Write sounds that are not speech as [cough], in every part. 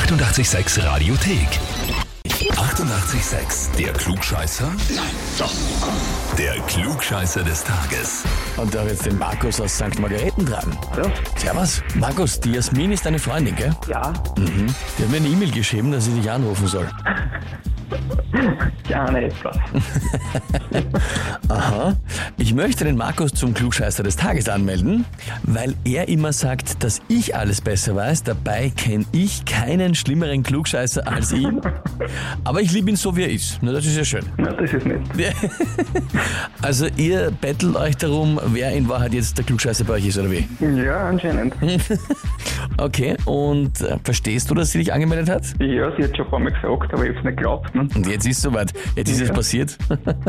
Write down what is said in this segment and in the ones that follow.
886 Radiothek. 88,6. Der Klugscheißer? Nein, doch. Der Klugscheißer des Tages. Und da habe jetzt den Markus aus St. Margareten dran. Ja, Servus. Markus, die Jasmin ist deine Freundin, gell? ja, Mhm. Die hat mir eine E-Mail geschrieben, dass sie dich anrufen soll. [laughs] [laughs] gerne etwas. [laughs] Aha. Ich möchte den Markus zum Klugscheißer des Tages anmelden, weil er immer sagt, dass ich alles besser weiß. Dabei kenne ich keinen schlimmeren Klugscheißer als ihn. [laughs] Aber ich liebe ihn so, wie er ist. Na, das ist ja schön. Na, das ist nett. Also ihr bettelt euch darum, wer in Wahrheit jetzt der Klugscheißer bei euch ist, oder wie? Ja, anscheinend. Okay, und äh, verstehst du, dass sie dich angemeldet hat? Ja, sie hat schon vor mir gesagt, aber ich hab's nicht geglaubt. Ne? Und jetzt ist soweit. Jetzt ist es Ja. passiert.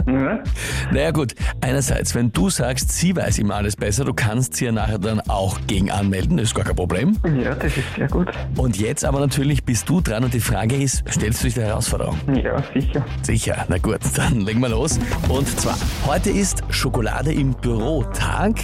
Ja, [laughs] Naja gut, einerseits, wenn du sagst, sie weiß immer alles besser, du kannst sie ja nachher dann auch gegen anmelden, das ist gar kein Problem. ja, das ist sehr gut. Und jetzt aber natürlich bist du dran und die Frage ist, stellst du dich der Herausforderung? Ja, sicher. Sicher, na gut, dann legen wir los. Und zwar, heute ist Schokolade im Büro Tag.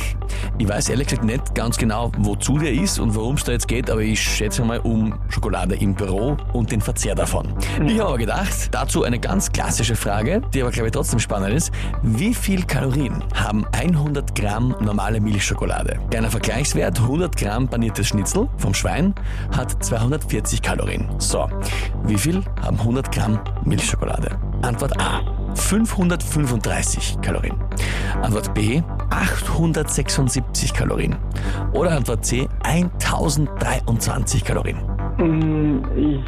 Ich weiß ehrlich gesagt nicht ganz genau, wozu der ist und worum es da jetzt geht, aber ich schätze mal um Schokolade im Büro und den Verzehr davon. Ich habe aber gedacht, dazu eine ganz klassische Frage, die aber glaube ich trotzdem spannend ist. Wie viel Kalorien haben 100 Gramm normale Milchschokolade? Kleiner Vergleichswert, 100 Gramm paniertes Schnitzel vom Schwein hat 240 Kalorien. So, wie viel haben 100 Gramm Milchschokolade? Antwort A. 535 Kalorien. Antwort B. 876 Kalorien. Oder Antwort C. 1023 Kalorien. Hm, Ich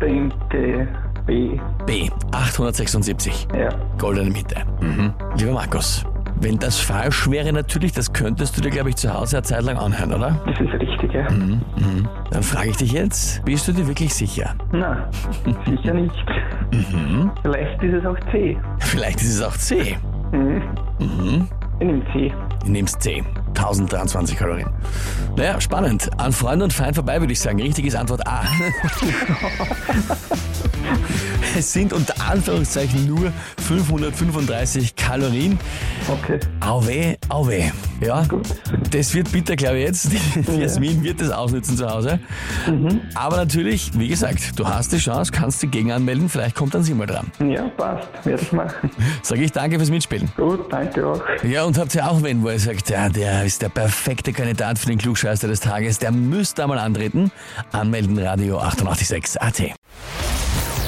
denke B. B. 876. Ja. Goldene Mitte. Mhm. Lieber Markus, wenn das falsch wäre natürlich, das könntest du dir, glaube ich, zu Hause eine Zeit lang anhören, oder? Das ist richtig, ja. Dann frage ich dich jetzt, bist du dir wirklich sicher? Na, sicher nicht. Vielleicht ist es auch C. Vielleicht ist es auch C. Mhm. Ich nehme C. Du nimmst 10. 1023 Kalorien. Naja, spannend. An Freund und Feind vorbei, würde ich sagen. Richtig ist Antwort A. [laughs] [laughs] es sind unter Anführungszeichen nur 535 Kalorien. Okay, Auweh, auweh. Ja, gut. das wird bitter, glaube ich jetzt. [laughs] Die Jasmin wird das ausnutzen zu Hause. Aber natürlich, wie gesagt, du hast die Chance, kannst dich anmelden. Vielleicht kommt dann sie mal dran. Ja, passt. Werde ich machen. [laughs] Sage ich danke fürs Mitspielen. Gut, danke auch. Ja, und habt ihr auch wen, wo ihr sagt, ja, der ist der perfekte Kandidat für den Klugscheißer des Tages, der müsste einmal antreten? Anmelden Radio 886 AT.